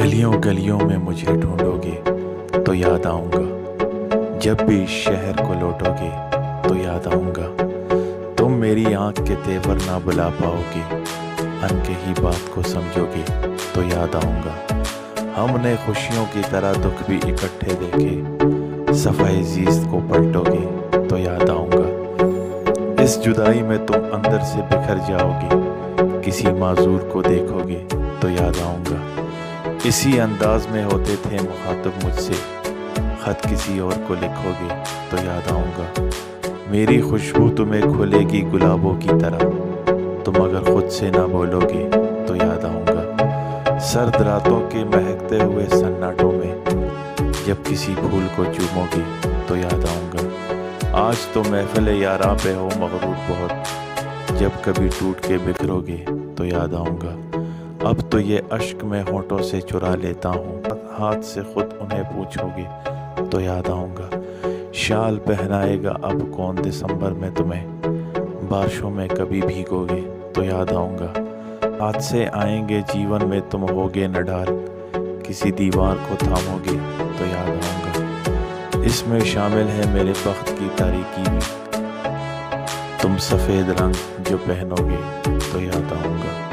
गलियों गलियों में मुझे ढूंढोगे तो याद आऊँगा। जब भी शहर को लौटोगे तो याद आऊँगा। तुम मेरी आँख के तेवर ना बुला पाओगे। के ही बात को समझोगे तो याद आऊँगा। हमने खुशियों की तरह दुख भी इकट्ठे देखे। सफ़ाई जीस्त को पलटोगे तो याद आऊँगा। इस जुदाई में तुम अंदर से बिखर जाओगे। किसी माजूर को देखोगे तो याद आऊँगा। इसी अंदाज में होते थे मुखातब मुझसे। ख़त किसी और को लिखोगे तो याद आऊँगा। मेरी खुशबू तुम्हें खुलेगी गुलाबों की तरह। तुम अगर खुद से ना बोलोगे तो याद आऊँगा। सर्द रातों के महकते हुए सन्नाटों में जब किसी फूल को चूमोगे तो याद आऊँगा। आज तो महफिल यारा पे हो मगरूर बहुत। जब कभी टूट के बिखरोगे तो याद आऊँगा। अब तो ये अश्क में होठों से चुरा लेता हूँ। हाथ से खुद उन्हें पूछोगे तो याद आऊँगा। शाल पहनाएगा अब कौन दिसंबर में तुम्हें? बारिशों में कभी भीगोगे तो याद आऊँगा। हाथ से आएँगे जीवन में तुम होगे न डाल किसी दीवार को थामोगे तो याद आऊँगा। इसमें शामिल है मेरे वक्त की तारीकी भी। तुम सफ़ेद रंग जो पहनोगे तो याद आऊँगा।